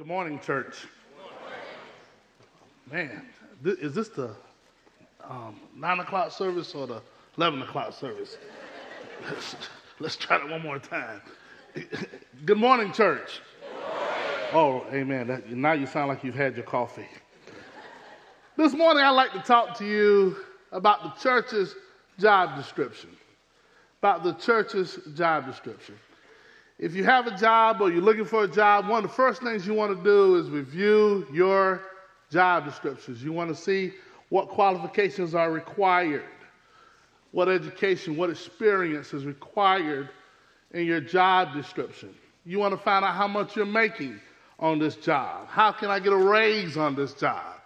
Good morning, church. Man, th- is this the um, 9 o'clock service or the 11 o'clock service? Let's, let's try it one more time. Good morning, church. Oh, amen. That, now you sound like you've had your coffee. This morning, I'd like to talk to you about the church's job description. About the church's job description. If you have a job or you're looking for a job, one of the first things you want to do is review your job descriptions. You want to see what qualifications are required, what education, what experience is required in your job description. You want to find out how much you're making on this job. How can I get a raise on this job?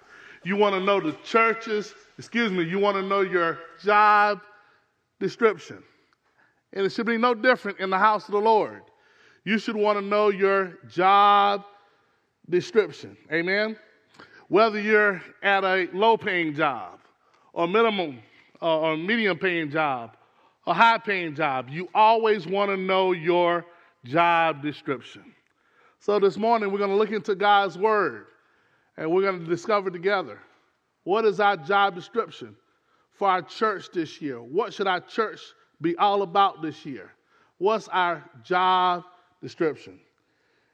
You want to know the church's, excuse me, you want to know your job description. And it should be no different in the house of the Lord you should want to know your job description. Amen? Whether you're at a low paying job, or minimum, uh, or medium paying job, or high paying job, you always want to know your job description. So this morning we're going to look into God's Word and we're going to discover together what is our job description for our church this year? What should our church be all about this year? What's our job description.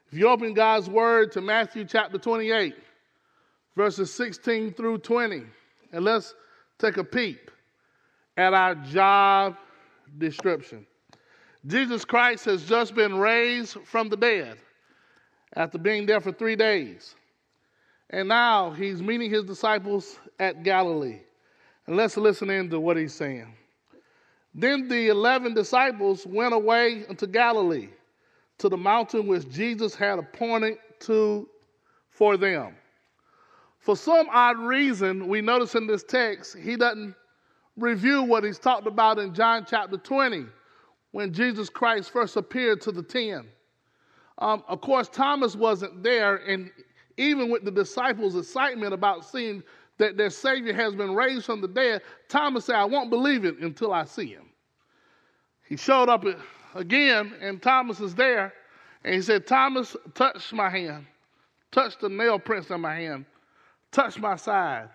If you open God's word to Matthew chapter 28, verses 16 through 20, and let's take a peep at our job description. Jesus Christ has just been raised from the dead after being there for three days. And now he's meeting his disciples at Galilee. And let's listen in to what he's saying. Then the eleven disciples went away into Galilee to the mountain which Jesus had appointed to for them. For some odd reason, we notice in this text, he doesn't review what he's talked about in John chapter 20 when Jesus Christ first appeared to the ten. Um, of course, Thomas wasn't there, and even with the disciples' excitement about seeing that their Savior has been raised from the dead, Thomas said, I won't believe it until I see him. He showed up again, and Thomas is there. And he said, Thomas, touch my hand. Touch the nail prints on my hand. Touch my side.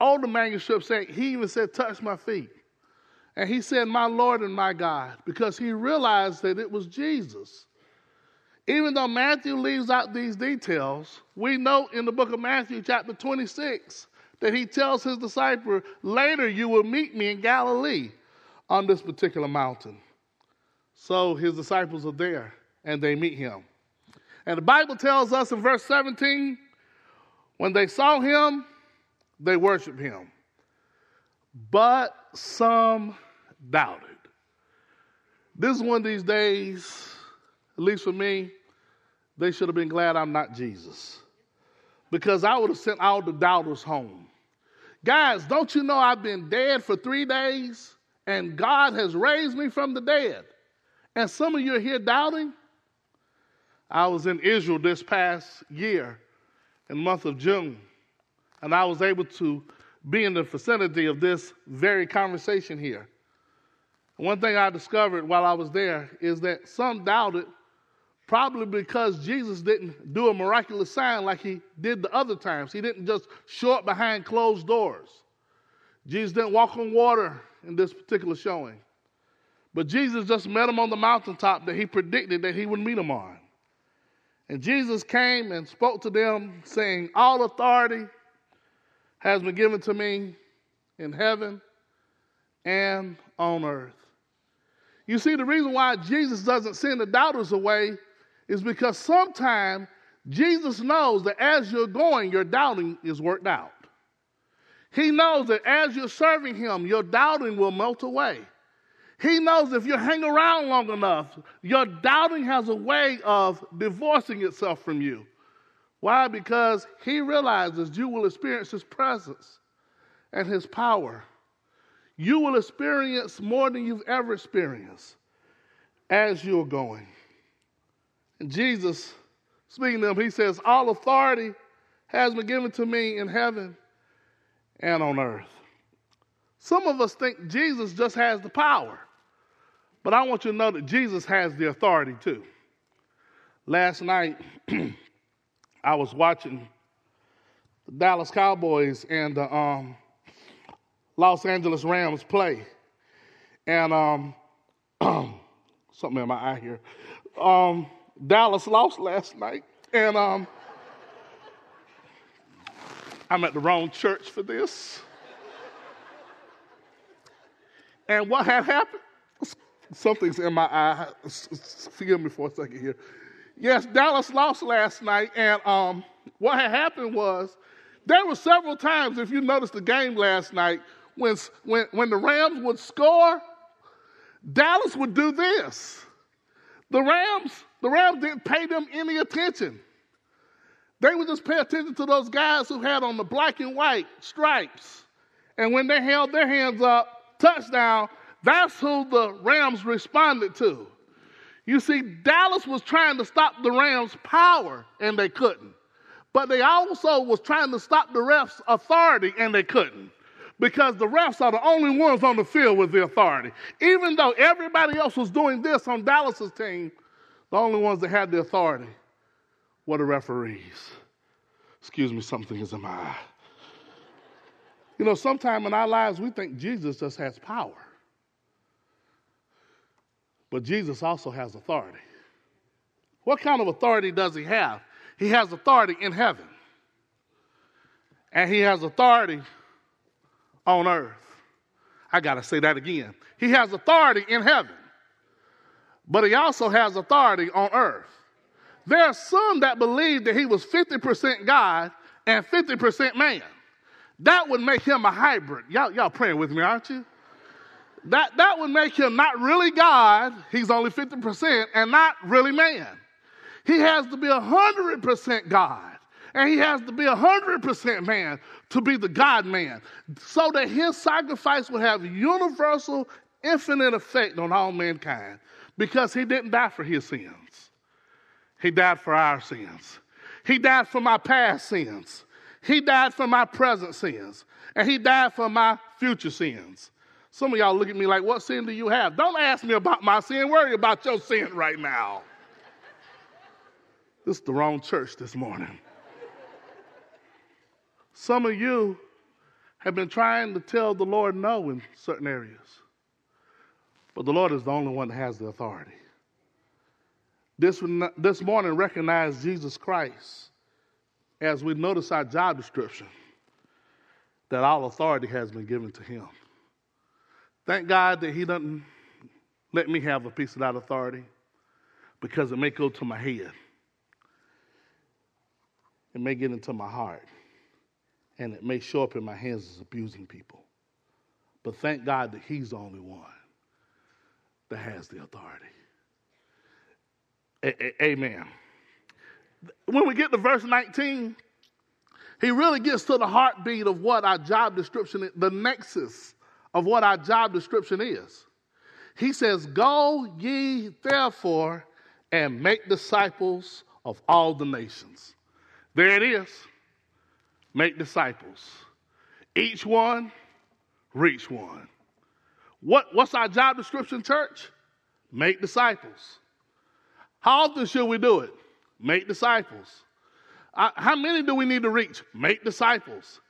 All the manuscripts say, he even said, touch my feet. And he said, my Lord and my God, because he realized that it was Jesus. Even though Matthew leaves out these details, we know in the book of Matthew, chapter 26, that he tells his disciple, Later you will meet me in Galilee on this particular mountain. So his disciples are there and they meet him. And the Bible tells us in verse 17 when they saw him, they worshiped him. But some doubted. This is one of these days, at least for me, they should have been glad I'm not Jesus. Because I would have sent all the doubters home. Guys, don't you know I've been dead for three days and God has raised me from the dead? And some of you are here doubting. I was in Israel this past year, in the month of June, and I was able to be in the vicinity of this very conversation here. One thing I discovered while I was there is that some doubted, probably because Jesus didn't do a miraculous sign like he did the other times. He didn't just show up behind closed doors. Jesus didn't walk on water in this particular showing. But Jesus just met him on the mountaintop that he predicted that he would meet him on. And Jesus came and spoke to them, saying, All authority has been given to me in heaven and on earth. You see, the reason why Jesus doesn't send the doubters away is because sometimes Jesus knows that as you're going, your doubting is worked out. He knows that as you're serving Him, your doubting will melt away. He knows if you hang around long enough, your doubting has a way of divorcing itself from you. Why? Because he realizes you will experience his presence and his power. You will experience more than you've ever experienced as you're going. And Jesus, speaking to him, he says, All authority has been given to me in heaven and on earth. Some of us think Jesus just has the power. But I want you to know that Jesus has the authority too. Last night, I was watching the Dallas Cowboys and the um, Los Angeles Rams play. And um, something in my eye here. Um, Dallas lost last night. And um, I'm at the wrong church for this. And what had happened? Something's in my eye. Forgive me for a second here. Yes, Dallas lost last night, and um, what had happened was there were several times, if you noticed the game last night, when, when, when the Rams would score, Dallas would do this. The Rams, the Rams didn't pay them any attention. They would just pay attention to those guys who had on the black and white stripes. And when they held their hands up, touchdown, that's who the Rams responded to. You see, Dallas was trying to stop the Rams' power, and they couldn't. But they also was trying to stop the refs' authority, and they couldn't. Because the refs are the only ones on the field with the authority. Even though everybody else was doing this on Dallas's team, the only ones that had the authority were the referees. Excuse me, something is in my eye. You know, sometime in our lives we think Jesus just has power. But Jesus also has authority. What kind of authority does he have? He has authority in heaven. And he has authority on earth. I got to say that again. He has authority in heaven, but he also has authority on earth. There are some that believe that he was 50% God and 50% man. That would make him a hybrid. Y'all, y'all praying with me, aren't you? That, that would make him not really God, he's only 50%, and not really man. He has to be 100% God, and he has to be 100% man to be the God man, so that his sacrifice would have universal, infinite effect on all mankind, because he didn't die for his sins. He died for our sins. He died for my past sins. He died for my present sins. And he died for my future sins. Some of y'all look at me like, what sin do you have? Don't ask me about my sin. Worry about your sin right now. This is the wrong church this morning. Some of you have been trying to tell the Lord no in certain areas. But the Lord is the only one that has the authority. This, this morning, recognize Jesus Christ as we notice our job description that all authority has been given to him. Thank God that He doesn't let me have a piece of that authority because it may go to my head. It may get into my heart. And it may show up in my hands as abusing people. But thank God that He's the only one that has the authority. A- a- amen. When we get to verse 19, he really gets to the heartbeat of what our job description is, the nexus of what our job description is. He says, Go ye therefore and make disciples of all the nations. There it is. Make disciples. Each one, reach one. What, what's our job description, church? Make disciples. How often should we do it? Make disciples. Uh, how many do we need to reach? Make disciples.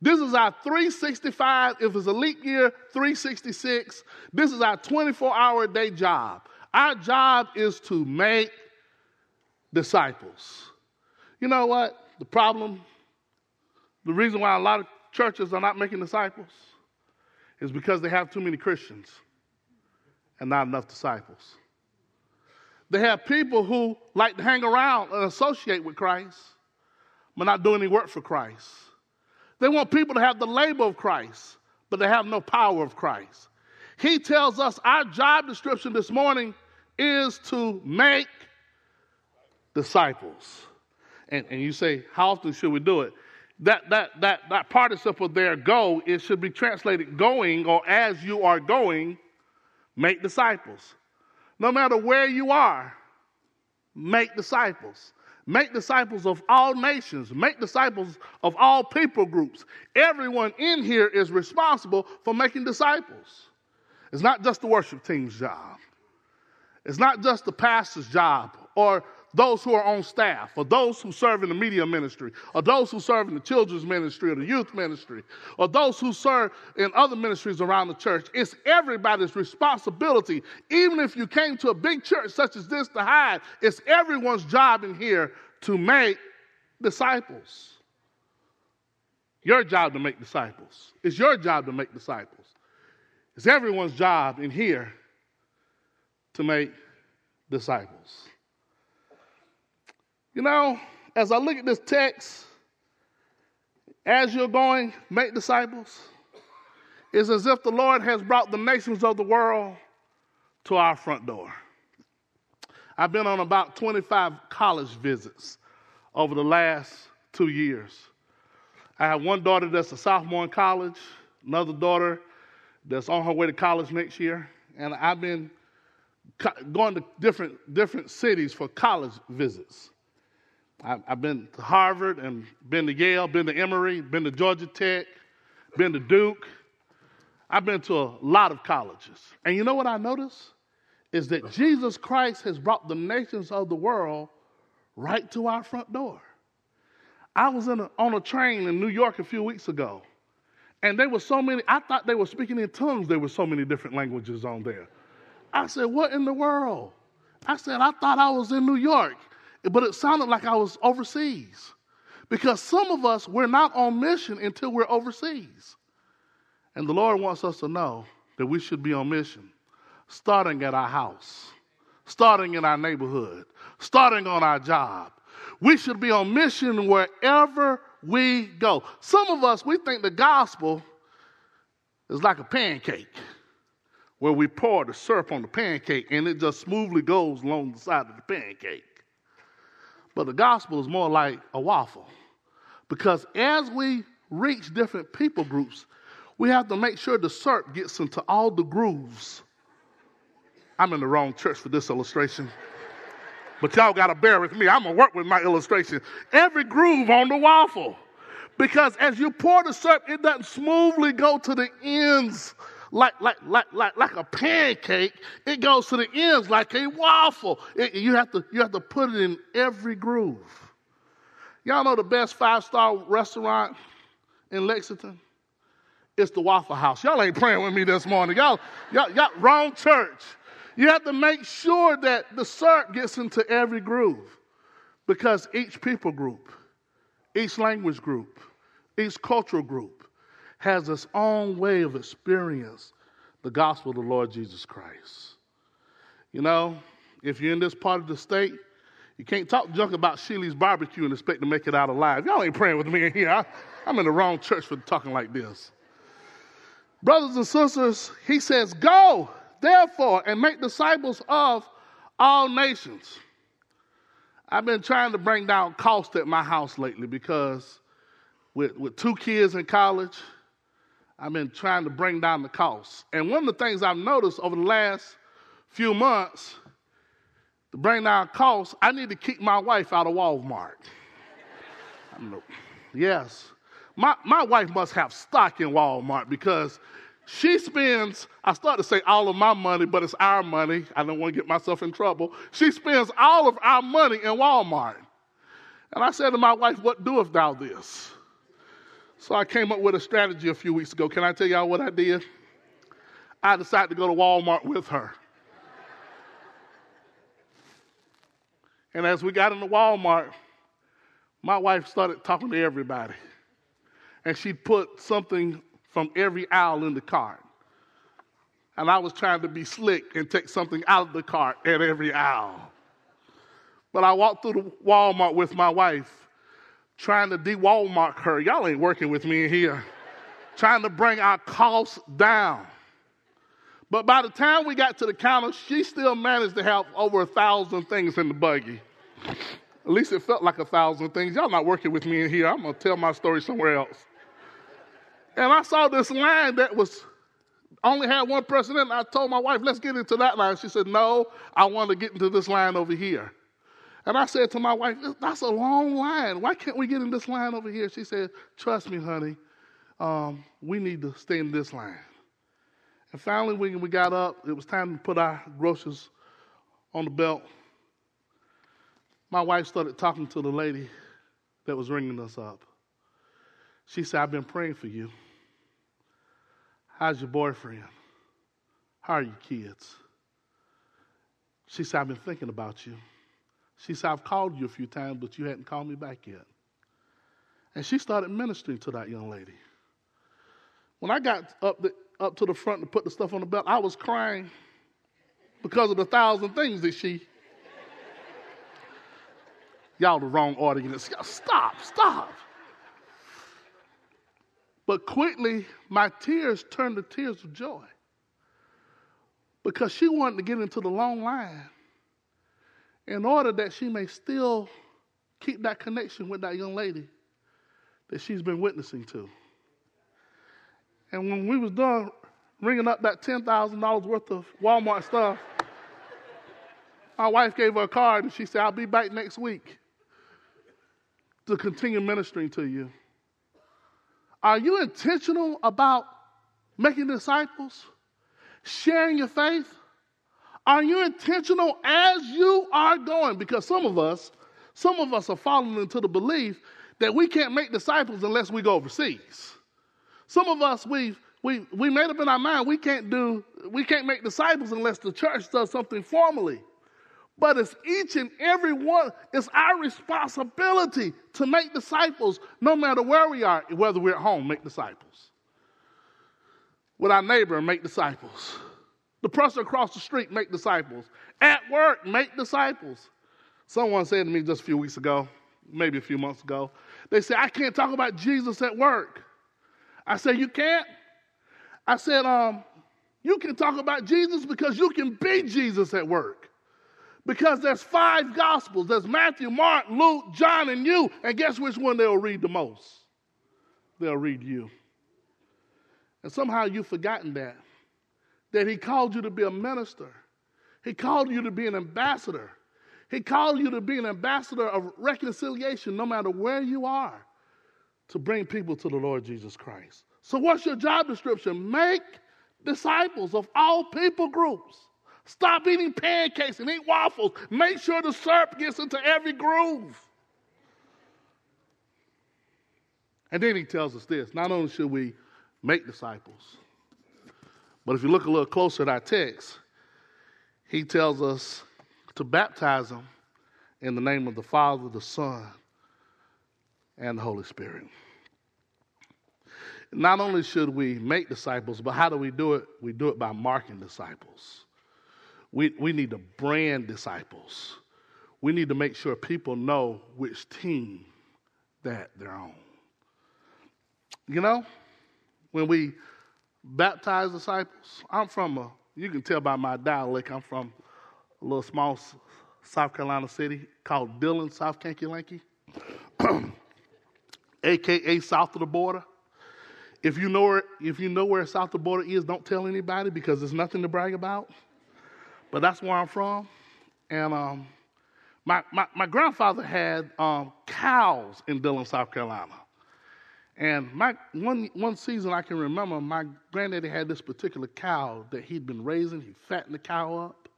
This is our 365, if it's a leap year, 366. This is our 24 hour day job. Our job is to make disciples. You know what? The problem, the reason why a lot of churches are not making disciples is because they have too many Christians and not enough disciples. They have people who like to hang around and associate with Christ, but not do any work for Christ. They want people to have the label of Christ, but they have no power of Christ. He tells us our job description this morning is to make disciples. And, and you say, how often should we do it? That, that, that, that participle there, go, it should be translated going or as you are going, make disciples. No matter where you are, make disciples. Make disciples of all nations. Make disciples of all people groups. Everyone in here is responsible for making disciples. It's not just the worship team's job. It's not just the pastor's job or those who are on staff, or those who serve in the media ministry, or those who serve in the children's ministry or the youth ministry, or those who serve in other ministries around the church. It's everybody's responsibility. Even if you came to a big church such as this to hide, it's everyone's job in here to make disciples. Your job to make disciples. It's your job to make disciples. It's everyone's job in here to make disciples. You know, as I look at this text, as you're going, make disciples, it's as if the Lord has brought the nations of the world to our front door. I've been on about 25 college visits over the last two years. I have one daughter that's a sophomore in college, another daughter that's on her way to college next year, and I've been going to different different cities for college visits. I've been to Harvard and been to Yale, been to Emory, been to Georgia Tech, been to Duke. I've been to a lot of colleges. And you know what I notice? Is that Jesus Christ has brought the nations of the world right to our front door. I was a, on a train in New York a few weeks ago, and there were so many, I thought they were speaking in tongues. There were so many different languages on there. I said, What in the world? I said, I thought I was in New York, but it sounded like I was overseas. Because some of us, we're not on mission until we're overseas. And the Lord wants us to know that we should be on mission, starting at our house, starting in our neighborhood, starting on our job. We should be on mission wherever we go. Some of us, we think the gospel is like a pancake where we pour the syrup on the pancake and it just smoothly goes along the side of the pancake. But the gospel is more like a waffle because as we reach different people groups, we have to make sure the syrup gets into all the grooves. I'm in the wrong church for this illustration. But y'all got to bear with me. I'm going to work with my illustration. Every groove on the waffle. Because as you pour the syrup, it doesn't smoothly go to the ends like, like, like, like, like a pancake. It goes to the ends like a waffle. It, you, have to, you have to put it in every groove. Y'all know the best five star restaurant in Lexington? It's the Waffle House. Y'all ain't praying with me this morning. Y'all, y'all, y'all wrong church. You have to make sure that the syrup gets into every groove because each people group, each language group, each cultural group has its own way of experience the gospel of the Lord Jesus Christ. You know, if you're in this part of the state, you can't talk junk about Shealy's barbecue and expect to make it out alive. Y'all ain't praying with me in here. I, I'm in the wrong church for talking like this. Brothers and sisters, he says, Go, therefore, and make disciples of all nations. I've been trying to bring down cost at my house lately because with, with two kids in college, I've been trying to bring down the costs. And one of the things I've noticed over the last few months, to bring down costs, I need to keep my wife out of Walmart. yes. My, my wife must have stock in Walmart because she spends, I start to say all of my money, but it's our money. I don't want to get myself in trouble. She spends all of our money in Walmart. And I said to my wife, What doeth thou this? So I came up with a strategy a few weeks ago. Can I tell y'all what I did? I decided to go to Walmart with her. And as we got into Walmart, my wife started talking to everybody. And she put something from every aisle in the cart. And I was trying to be slick and take something out of the cart at every aisle. But I walked through the Walmart with my wife trying to de-Walmart her. Y'all ain't working with me in here. trying to bring our costs down. But by the time we got to the counter, she still managed to have over a thousand things in the buggy. At least it felt like a thousand things. Y'all not working with me in here. I'm to tell my story somewhere else. And I saw this line that was only had one person in. I told my wife, let's get into that line. She said, no, I want to get into this line over here. And I said to my wife, That's a long line. Why can't we get in this line over here? She said, Trust me, honey, um, we need to stay in this line. And finally, when we got up, it was time to put our groceries on the belt. my wife started talking to the lady that was ringing us up. She said, I've been praying for you. How's your boyfriend? How are your kids? She said, I've been thinking about you. She said, I've called you a few times, but you hadn't called me back yet. And she started ministering to that young lady. When I got up, the, up to the front to put the stuff on the belt, I was crying because of the thousand things that she. Y'all the wrong audience. Stop, stop. But quickly, my tears turned to tears of joy because she wanted to get into the long line in order that she may still keep that connection with that young lady that she's been witnessing to. And when we was done ringing up that $10,000 worth of Walmart stuff, my wife gave her a card and she said, I'll be back next week to continue ministering to you. Are you intentional about making disciples? Sharing your faith? Are you intentional as you are going? Because some of us, some of us are falling into the belief that we can't make disciples unless we go overseas. Some of us, we've we, we made up in our mind we can't do we can't make disciples unless the church does something formally but it's each and every one it's our responsibility to make disciples no matter where we are whether we're at home make disciples with our neighbor make disciples the person across the street make disciples at work make disciples someone said to me just a few weeks ago maybe a few months ago they said i can't talk about jesus at work I said, You can't? I said, um, You can talk about Jesus because you can be Jesus at work. Because there's five gospels there's Matthew, Mark, Luke, John, and you. And guess which one they'll read the most? They'll read you. And somehow you've forgotten that. That He called you to be a minister, He called you to be an ambassador. He called you to be an ambassador of reconciliation no matter where you are to bring people to the Lord Jesus Christ. So, what's your job description? Make disciples of all people groups. Stop eating pancakes and eat waffles. Make sure the syrup gets into every groove. And then he tells us this not only should we make disciples, but if you look a little closer at our text, he tells us to baptize them in the name of the Father, the Son, and the Holy Spirit. Not only should we make disciples, but how do we do it? We do it by marking disciples. We, we need to brand disciples. We need to make sure people know which team that they're on. You know, when we baptize disciples, I'm from a, you can tell by my dialect, I'm from a little small South Carolina city called Dillon, South Kankakee. aka south of the border. If you know where, if you know where south of the border is, don't tell anybody because there's nothing to brag about. But that's where I'm from, and um, my, my, my grandfather had um, cows in Dillon, South Carolina. And my one one season I can remember, my granddaddy had this particular cow that he'd been raising. He fattened the cow up,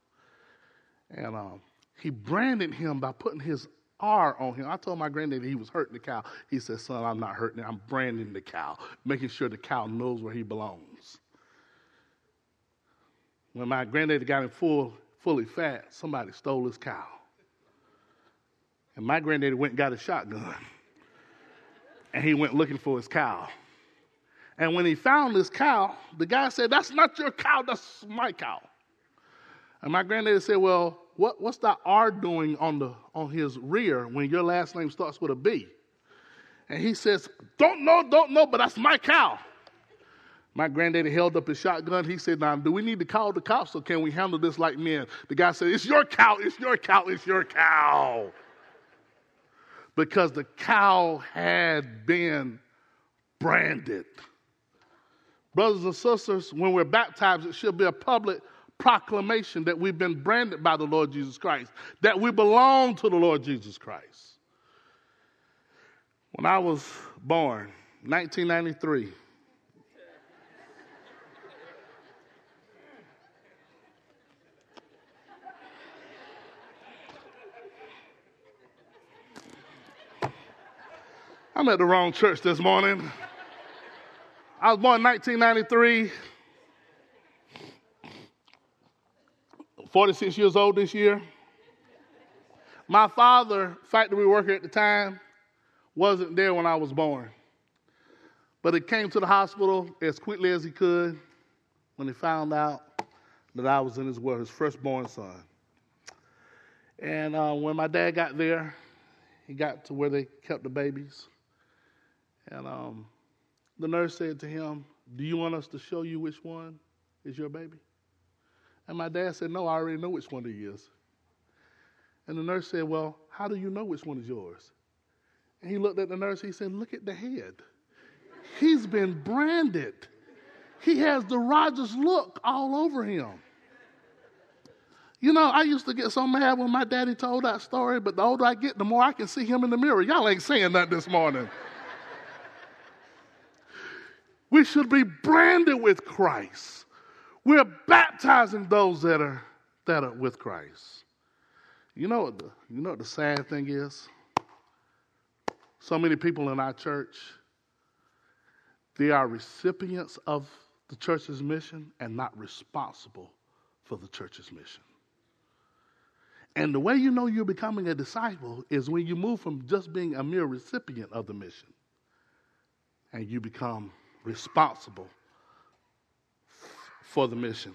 and um, he branded him by putting his R on him. I told my granddaddy he was hurting the cow. He said, Son, I'm not hurting it. I'm branding the cow, making sure the cow knows where he belongs. When my granddaddy got him full, fully fat, somebody stole his cow. And my granddaddy went and got a shotgun. And he went looking for his cow. And when he found this cow, the guy said, That's not your cow, that's my cow. And my granddaddy said, Well, what, what's that R doing on, the, on his rear when your last name starts with a B? And he says, Don't know, don't know, but that's my cow. My granddaddy held up his shotgun. He said, Now, do we need to call the cops or can we handle this like men? The guy said, It's your cow, it's your cow, it's your cow. Because the cow had been branded. Brothers and sisters, when we're baptized, it should be a public proclamation that we've been branded by the Lord Jesus Christ, that we belong to the Lord Jesus Christ. When I was born, 1993, I'm at the wrong church this morning. I was born in 1993. 46 years old this year. My father, factory worker at the time, wasn't there when I was born. But he came to the hospital as quickly as he could when he found out that I was in his world, his firstborn son. And uh, when my dad got there, he got to where they kept the babies. And um, the nurse said to him, Do you want us to show you which one is your baby? And my dad said, No, I already know which one he is. And the nurse said, Well, how do you know which one is yours? And he looked at the nurse, he said, Look at the head. He's been branded. He has the Rogers look all over him. You know, I used to get so mad when my daddy told that story, but the older I get, the more I can see him in the mirror. Y'all ain't saying that this morning. We should be branded with Christ. We're baptizing those that are that are with Christ. You know what the, you know what the sad thing is? So many people in our church, they are recipients of the church's mission and not responsible for the church's mission. And the way you know you're becoming a disciple is when you move from just being a mere recipient of the mission and you become responsible for the mission.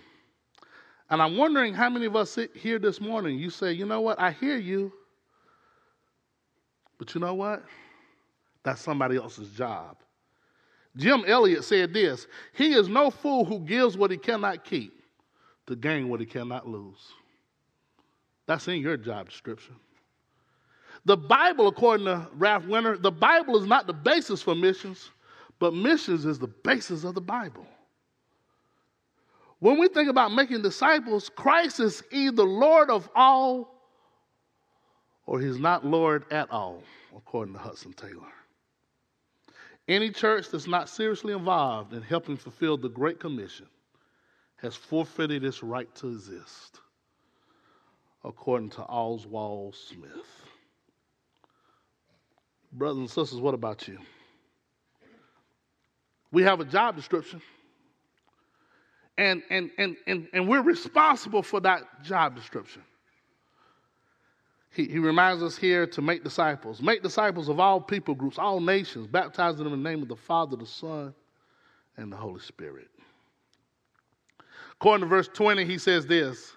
And I'm wondering how many of us sit here this morning, you say, you know what, I hear you, but you know what? That's somebody else's job. Jim Elliot said this He is no fool who gives what he cannot keep to gain what he cannot lose. That's in your job description. The Bible, according to Ralph Winter, the Bible is not the basis for missions, but missions is the basis of the Bible. When we think about making disciples, Christ is either Lord of all or he's not Lord at all, according to Hudson Taylor. Any church that's not seriously involved in helping fulfill the Great Commission has forfeited its right to exist according to Oswald Smith. Brothers and sisters, what about you? We have a job description, and, and, and, and, and we're responsible for that job description. He, he reminds us here to make disciples. Make disciples of all people groups, all nations, baptizing them in the name of the Father, the Son, and the Holy Spirit. According to verse 20, he says this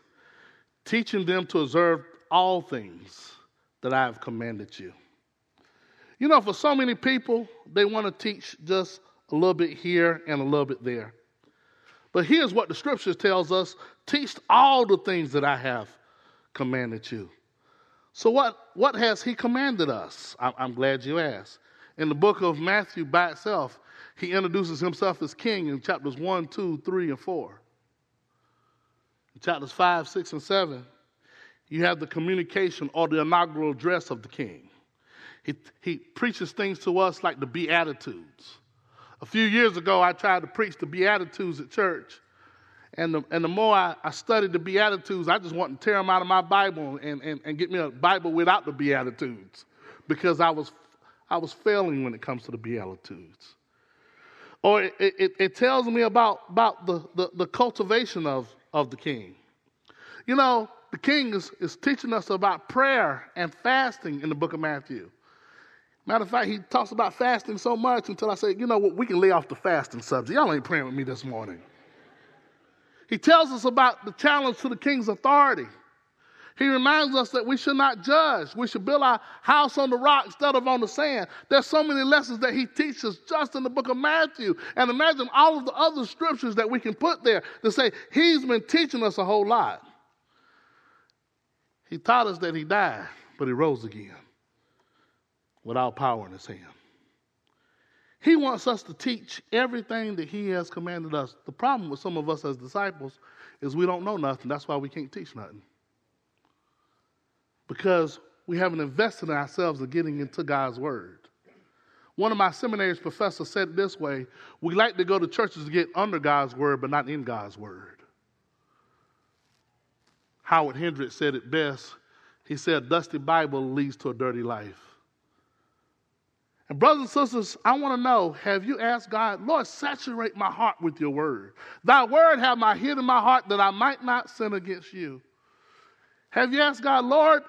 teaching them to observe all things that I have commanded you. You know, for so many people, they want to teach just a little bit here and a little bit there. But here's what the scriptures tells us teach all the things that I have commanded you. So, what, what has he commanded us? I'm glad you asked. In the book of Matthew by itself, he introduces himself as king in chapters 1, 2, 3, and 4 In chapters 5, 6, and 7, you have the communication or the inaugural address of the king. He, he preaches things to us like the Beatitudes. A few years ago, I tried to preach the Beatitudes at church. And the, and the more I, I studied the Beatitudes, I just wanted to tear them out of my Bible and, and, and get me a Bible without the Beatitudes because I was, I was failing when it comes to the Beatitudes. Or it, it, it tells me about, about the, the, the cultivation of, of the king. You know, the king is, is teaching us about prayer and fasting in the book of Matthew. Matter of fact, he talks about fasting so much until I say, you know what, we can lay off the fasting subject. Y'all ain't praying with me this morning. He tells us about the challenge to the king's authority. He reminds us that we should not judge. We should build our house on the rock instead of on the sand. There's so many lessons that he teaches just in the book of Matthew. And imagine all of the other scriptures that we can put there to say he's been teaching us a whole lot. He taught us that he died, but he rose again with all power in his hand. He wants us to teach everything that he has commanded us. The problem with some of us as disciples is we don't know nothing. That's why we can't teach nothing because we haven't invested in ourselves in getting into God's Word. One of my seminary's professors said this way We like to go to churches to get under God's Word, but not in God's Word. Howard Hendricks said it best. He said, Dusty Bible leads to a dirty life. And, brothers and sisters, I want to know have you asked God, Lord, saturate my heart with your word? Thy word have I hid in my heart that I might not sin against you. Have you asked God, Lord,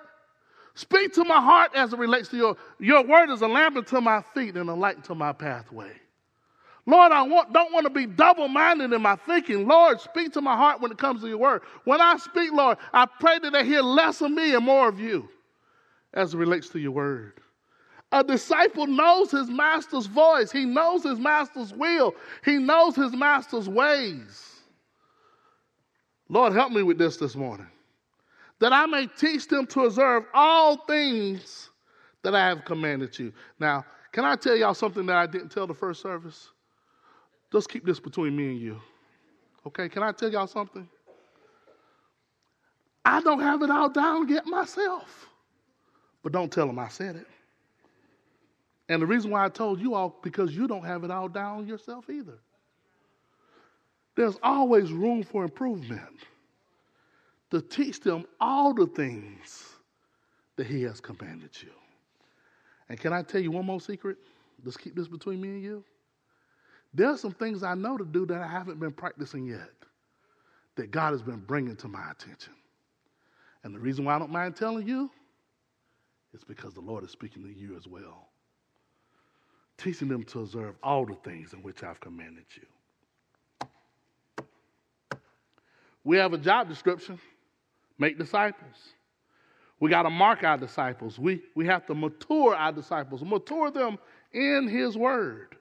speak to my heart as it relates to your your word is a lamp unto my feet and a light to my pathway. Lord, I want, don't want to be double minded in my thinking. Lord, speak to my heart when it comes to your word. When I speak, Lord, I pray that they hear less of me and more of you as it relates to your word. A disciple knows his master's voice, he knows his master's will, he knows his master's ways. Lord, help me with this this morning. That I may teach them to observe all things that I have commanded you. Now, can I tell y'all something that I didn't tell the first service? Just keep this between me and you. Okay, can I tell y'all something? I don't have it all down yet myself. But don't tell them I said it. And the reason why I told you all, because you don't have it all down yourself either. There's always room for improvement to teach them all the things that He has commanded you. And can I tell you one more secret? Let's keep this between me and you. There are some things I know to do that I haven't been practicing yet, that God has been bringing to my attention. And the reason why I don't mind telling you is because the Lord is speaking to you as well teaching them to observe all the things in which I've commanded you. We have a job description make disciples. We got to mark our disciples. We, we have to mature our disciples, mature them in His Word.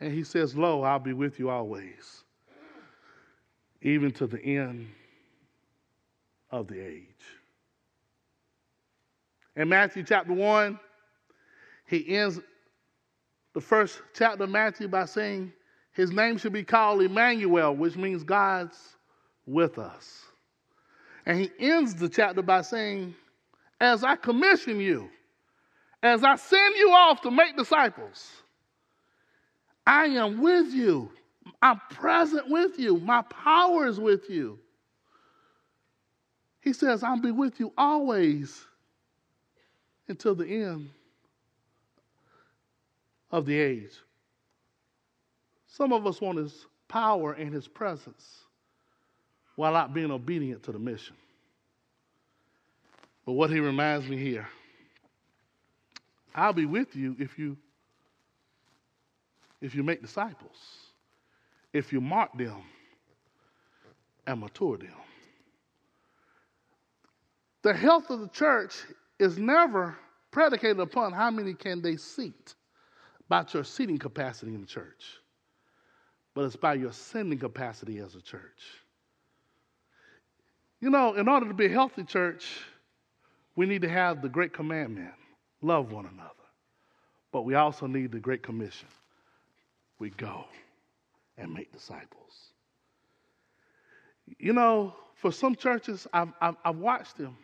And He says, Lo, I'll be with you always, even to the end of the age. In Matthew chapter 1, he ends the first chapter of Matthew by saying his name should be called Emmanuel, which means God's with us. And he ends the chapter by saying, As I commission you, as I send you off to make disciples, I am with you. I'm present with you. My power is with you. He says, I'll be with you always until the end of the age. Some of us want his power and his presence while not being obedient to the mission. But what he reminds me here I'll be with you if you if you make disciples, if you mark them and mature them. The health of the church is never predicated upon how many can they seat about your seating capacity in the church, but it's by your sending capacity as a church. You know, in order to be a healthy church, we need to have the great commandment love one another. But we also need the great commission we go and make disciples. You know, for some churches, I've, I've, I've watched them,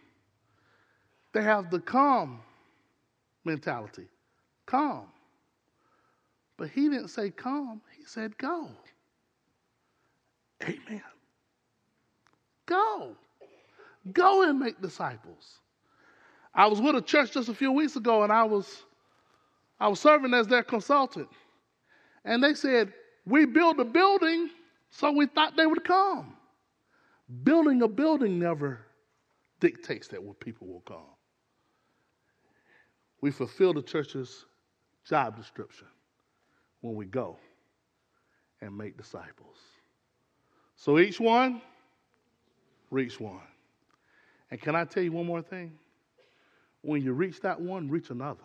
they have the calm mentality. Calm. But he didn't say come, he said go. Amen. Go. Go and make disciples. I was with a church just a few weeks ago and I was I was serving as their consultant. And they said, We build a building, so we thought they would come. Building a building never dictates that what people will come. We fulfill the church's job description when we go and make disciples. So each one, reach one. And can I tell you one more thing? When you reach that one, reach another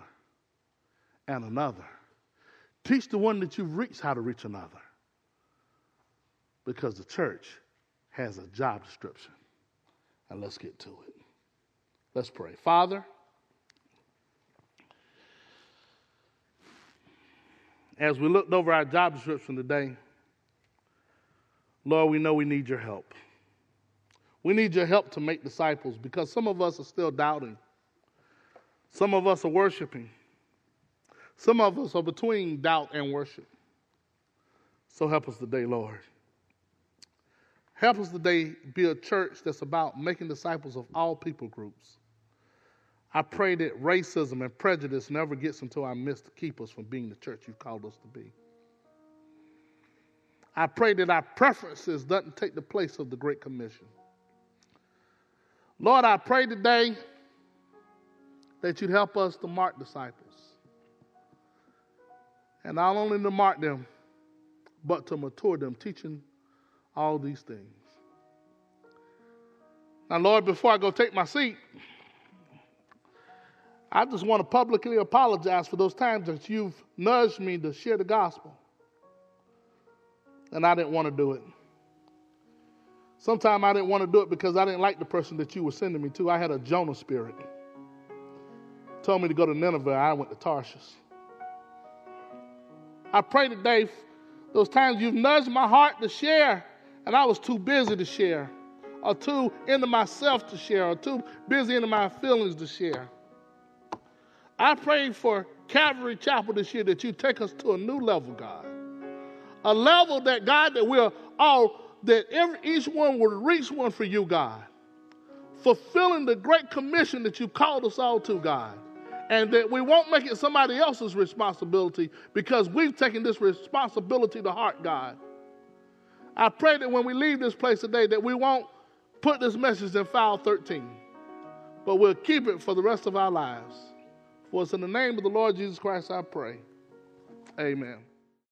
and another. Teach the one that you've reached how to reach another. Because the church has a job description. And let's get to it. Let's pray. Father, as we looked over our job description today, Lord, we know we need your help. We need your help to make disciples because some of us are still doubting. Some of us are worshiping. Some of us are between doubt and worship. So help us today, Lord. Help us today be a church that's about making disciples of all people groups. I pray that racism and prejudice never gets into our midst to keep us from being the church you've called us to be. I pray that our preferences doesn't take the place of the Great Commission. Lord, I pray today that you'd help us to mark disciples. And not only to mark them, but to mature them, teaching all these things. Now, Lord, before I go take my seat, I just want to publicly apologize for those times that you've nudged me to share the gospel. And I didn't want to do it. Sometimes I didn't want to do it because I didn't like the person that you were sending me to. I had a Jonah spirit. Told me to go to Nineveh. I went to Tarshish. I pray today, those times you've nudged my heart to share, and I was too busy to share, or too into myself to share, or too busy into my feelings to share. I pray for Calvary Chapel this year that you take us to a new level, God. A level that, God, that we're all, that every, each one will reach one for you, God. Fulfilling the great commission that you called us all to, God. And that we won't make it somebody else's responsibility because we've taken this responsibility to heart, God. I pray that when we leave this place today, that we won't put this message in file 13, but we'll keep it for the rest of our lives. For it's in the name of the Lord Jesus Christ I pray. Amen.